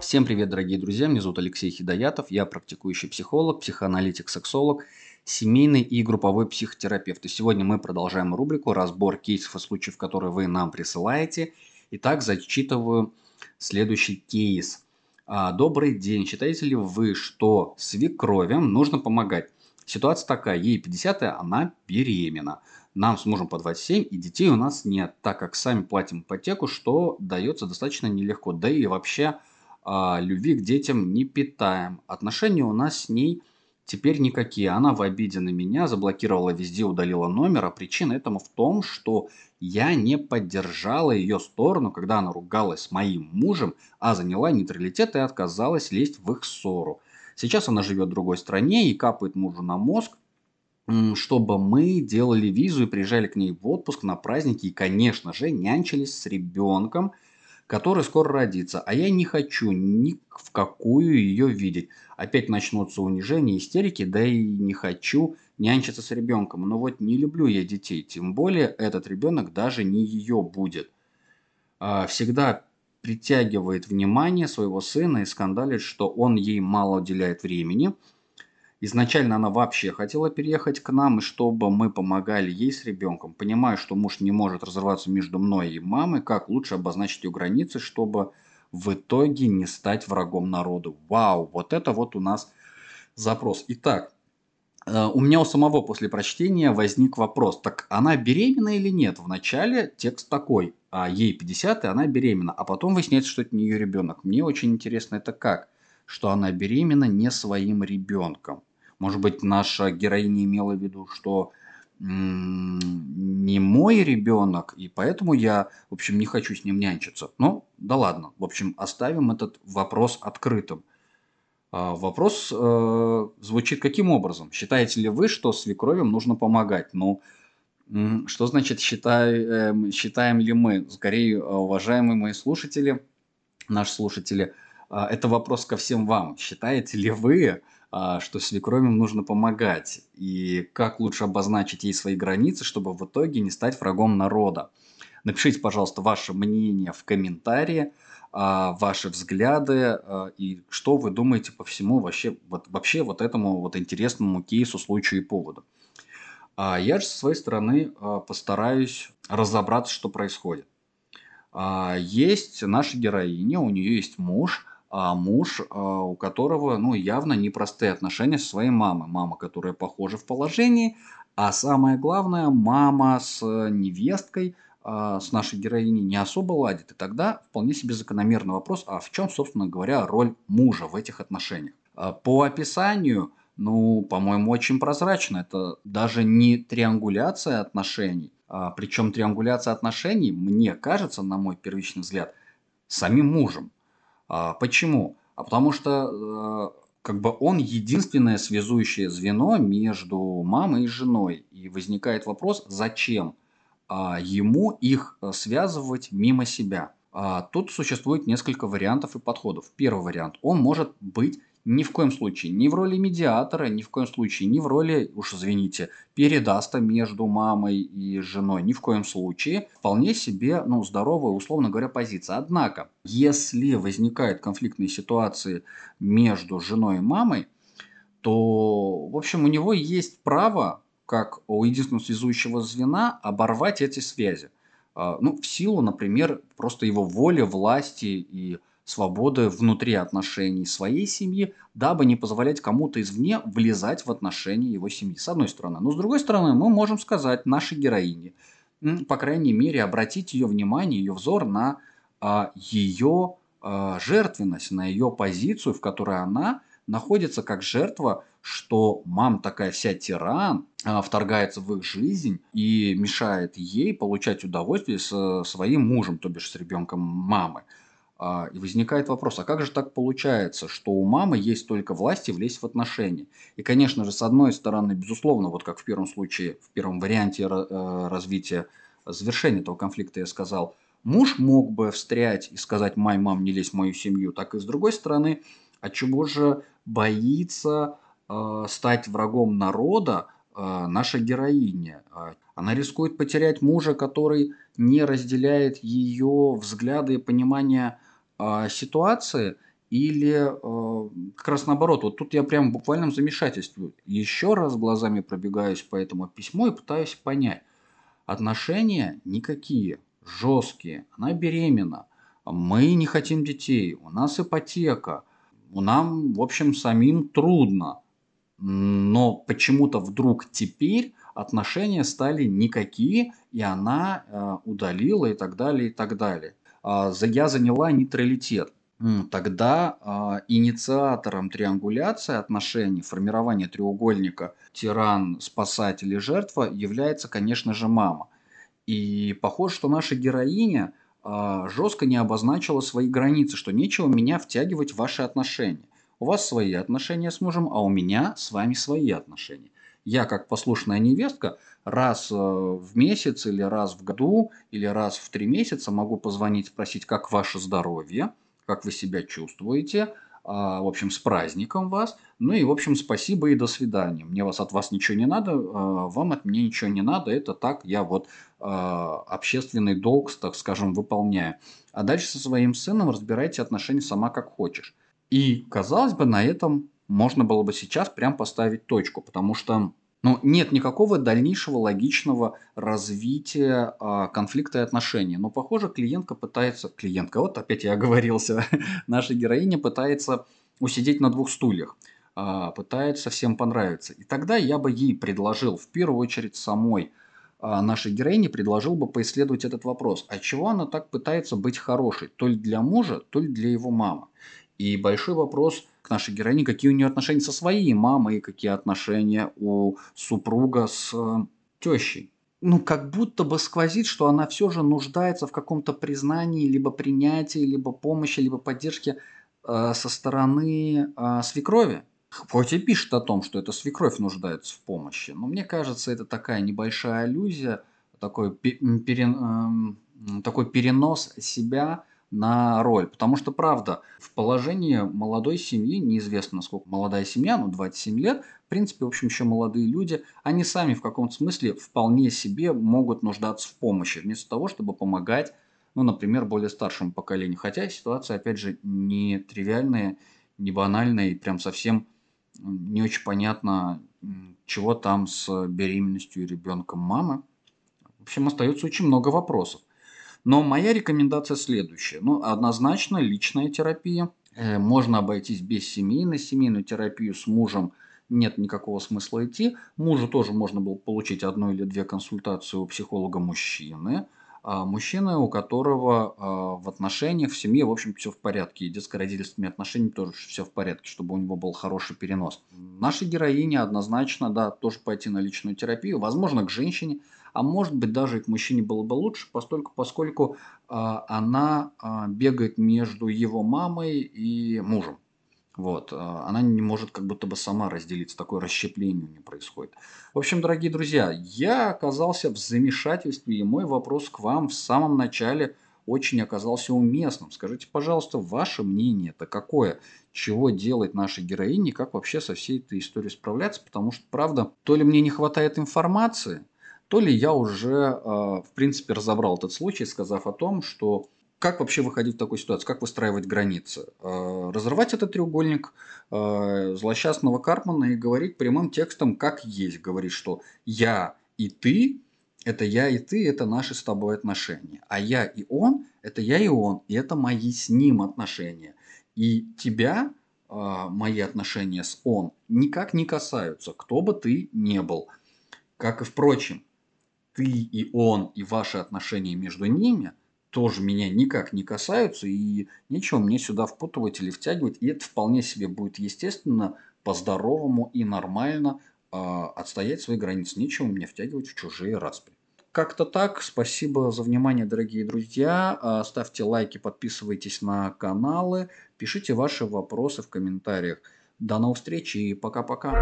Всем привет, дорогие друзья! Меня зовут Алексей Хидоятов, я практикующий психолог, психоаналитик, сексолог, семейный и групповой психотерапевт. И сегодня мы продолжаем рубрику «Разбор кейсов и случаев, которые вы нам присылаете». Итак, зачитываю следующий кейс. А, Добрый день. Считаете ли вы, что свекровям нужно помогать? Ситуация такая, ей 50, она беременна. Нам с мужем по 27, и детей у нас нет, так как сами платим ипотеку, что дается достаточно нелегко. Да и вообще а, любви к детям не питаем. Отношения у нас с ней теперь никакие. Она в обиде на меня, заблокировала везде, удалила номер. А причина этому в том, что я не поддержала ее сторону, когда она ругалась с моим мужем, а заняла нейтралитет и отказалась лезть в их ссору. Сейчас она живет в другой стране и капает мужу на мозг, чтобы мы делали визу и приезжали к ней в отпуск на праздники и, конечно же, нянчились с ребенком – который скоро родится, а я не хочу ни в какую ее видеть. Опять начнутся унижения, истерики, да и не хочу нянчиться с ребенком. Но вот не люблю я детей, тем более этот ребенок даже не ее будет. А, всегда притягивает внимание своего сына и скандалит, что он ей мало уделяет времени – Изначально она вообще хотела переехать к нам, и чтобы мы помогали ей с ребенком. Понимаю, что муж не может разорваться между мной и мамой, как лучше обозначить ее границы, чтобы в итоге не стать врагом народу. Вау, вот это вот у нас запрос. Итак, э, у меня у самого после прочтения возник вопрос, так она беременна или нет? Вначале текст такой, а ей 50, и она беременна, а потом выясняется, что это не ее ребенок. Мне очень интересно, это как? Что она беременна не своим ребенком. Может быть, наша героиня имела в виду, что не мой ребенок, и поэтому я, в общем, не хочу с ним нянчиться. Ну, да ладно. В общем, оставим этот вопрос открытым. А, вопрос э, звучит каким образом? Считаете ли вы, что свекровям нужно помогать? Ну, что значит считай, э, считаем ли мы? Скорее, уважаемые мои слушатели, наши слушатели, э, это вопрос ко всем вам. Считаете ли вы, что свекровям нужно помогать, и как лучше обозначить ей свои границы, чтобы в итоге не стать врагом народа. Напишите, пожалуйста, ваше мнение в комментарии, а, ваши взгляды а, и что вы думаете по всему вообще вот, вообще вот этому вот интересному кейсу, случаю и поводу. Я же со своей стороны постараюсь разобраться, что происходит. Есть наша героиня, у нее есть муж – а муж, а, у которого ну, явно непростые отношения со своей мамой. Мама, которая похожа в положении, а самое главное, мама с невесткой, а, с нашей героиней не особо ладит. И тогда вполне себе закономерный вопрос, а в чем, собственно говоря, роль мужа в этих отношениях? А, по описанию, ну, по-моему, очень прозрачно. Это даже не триангуляция отношений. Причем триангуляция отношений, мне кажется, на мой первичный взгляд, самим мужем. А, почему? А потому что э, как бы он единственное связующее звено между мамой и женой. И возникает вопрос, зачем а, ему их э, связывать мимо себя? А, тут существует несколько вариантов и подходов. Первый вариант. Он может быть ни в коем случае ни в роли медиатора, ни в коем случае ни в роли, уж извините, передаста между мамой и женой, ни в коем случае. Вполне себе, ну, здоровая, условно говоря, позиция. Однако, если возникают конфликтные ситуации между женой и мамой, то, в общем, у него есть право, как у единственного связующего звена, оборвать эти связи. А, ну, в силу, например, просто его воли, власти и свободы внутри отношений своей семьи, дабы не позволять кому-то извне влезать в отношения его семьи, с одной стороны. Но с другой стороны, мы можем сказать нашей героине, по крайней мере, обратить ее внимание, ее взор на а, ее а, жертвенность, на ее позицию, в которой она находится как жертва, что мам такая вся тиран, а, вторгается в их жизнь и мешает ей получать удовольствие с своим мужем, то бишь с ребенком мамы. А, и возникает вопрос, а как же так получается, что у мамы есть только власти влезть в отношения? И, конечно же, с одной стороны, безусловно, вот как в первом случае, в первом варианте э, развития, завершения этого конфликта я сказал, муж мог бы встрять и сказать, май, мам, не лезь в мою семью, так и с другой стороны, а чего же боится э, стать врагом народа э, наша героиня? Она рискует потерять мужа, который не разделяет ее взгляды и понимание а, ситуации или э, как раз наоборот, вот тут я прям в буквальном замешательстве. Еще раз глазами пробегаюсь по этому письму и пытаюсь понять. Отношения никакие, жесткие, она беременна, мы не хотим детей, у нас ипотека, у нам, в общем, самим трудно. Но почему-то вдруг теперь отношения стали никакие, и она э, удалила и так далее, и так далее. Э, я заняла нейтралитет. Тогда э, инициатором триангуляции отношений, формирования треугольника тиран, спасатель и жертва является, конечно же, мама. И похоже, что наша героиня э, жестко не обозначила свои границы, что нечего меня втягивать в ваши отношения. У вас свои отношения с мужем, а у меня с вами свои отношения я как послушная невестка раз э, в месяц или раз в году или раз в три месяца могу позвонить, спросить, как ваше здоровье, как вы себя чувствуете, а, в общем, с праздником вас. Ну и, в общем, спасибо и до свидания. Мне вас от вас ничего не надо, а, вам от меня ничего не надо. Это так, я вот а, общественный долг, так скажем, выполняю. А дальше со своим сыном разбирайте отношения сама как хочешь. И, казалось бы, на этом можно было бы сейчас прям поставить точку, потому что ну, нет никакого дальнейшего логичного развития а, конфликта и отношений. Но, похоже, клиентка пытается... Клиентка, вот опять я оговорился. Наша героиня пытается усидеть на двух стульях. А, пытается всем понравиться. И тогда я бы ей предложил, в первую очередь самой а, нашей героине, предложил бы поисследовать этот вопрос. А чего она так пытается быть хорошей? То ли для мужа, то ли для его мамы. И большой вопрос нашей героине, какие у нее отношения со своей мамой, какие отношения у супруга с э, тещей. Ну, как будто бы сквозит, что она все же нуждается в каком-то признании, либо принятии, либо помощи, либо поддержке э, со стороны э, свекрови. Хоть и пишет о том, что это свекровь нуждается в помощи, но мне кажется, это такая небольшая аллюзия, такой, перен, э, такой перенос себя на роль. Потому что, правда, в положении молодой семьи, неизвестно, насколько молодая семья, ну, 27 лет, в принципе, в общем, еще молодые люди, они сами в каком-то смысле вполне себе могут нуждаться в помощи, вместо того, чтобы помогать, ну, например, более старшему поколению. Хотя ситуация, опять же, не тривиальная, не банальная и прям совсем не очень понятно, чего там с беременностью ребенком мамы. В общем, остается очень много вопросов. Но моя рекомендация следующая. Ну, однозначно личная терапия. Э, можно обойтись без семейной. Семейную терапию с мужем нет никакого смысла идти. Мужу тоже можно было получить одну или две консультации у психолога мужчины. А мужчина, у которого а, в отношениях, в семье, в общем, все в порядке. И детско-родительскими отношениями тоже все в порядке, чтобы у него был хороший перенос. Нашей героине однозначно, да, тоже пойти на личную терапию. Возможно, к женщине, а может быть даже и к мужчине было бы лучше, поскольку, поскольку а, она а, бегает между его мамой и мужем. Вот. А, она не может как будто бы сама разделиться, такое расщепление не происходит. В общем, дорогие друзья, я оказался в замешательстве, и мой вопрос к вам в самом начале очень оказался уместным. Скажите, пожалуйста, ваше мнение это какое? Чего делать нашей героине, как вообще со всей этой историей справляться? Потому что, правда, то ли мне не хватает информации, то ли я уже, э, в принципе, разобрал этот случай, сказав о том, что как вообще выходить в такую ситуацию, как выстраивать границы. Э, разорвать этот треугольник э, злосчастного Карпмана и говорить прямым текстом, как есть. Говорить, что я и ты – это я и ты, это наши с тобой отношения. А я и он – это я и он, и это мои с ним отношения. И тебя, мои отношения с он, никак не касаются, кто бы ты не был. Как и впрочем, ты и он, и ваши отношения между ними тоже меня никак не касаются, и нечего мне сюда впутывать или втягивать, и это вполне себе будет естественно, по-здоровому и нормально э, отстоять свои границы. Нечего мне втягивать в чужие распри. Как-то так. Спасибо за внимание, дорогие друзья. А, ставьте лайки, подписывайтесь на каналы, пишите ваши вопросы в комментариях. До новых встреч и пока-пока.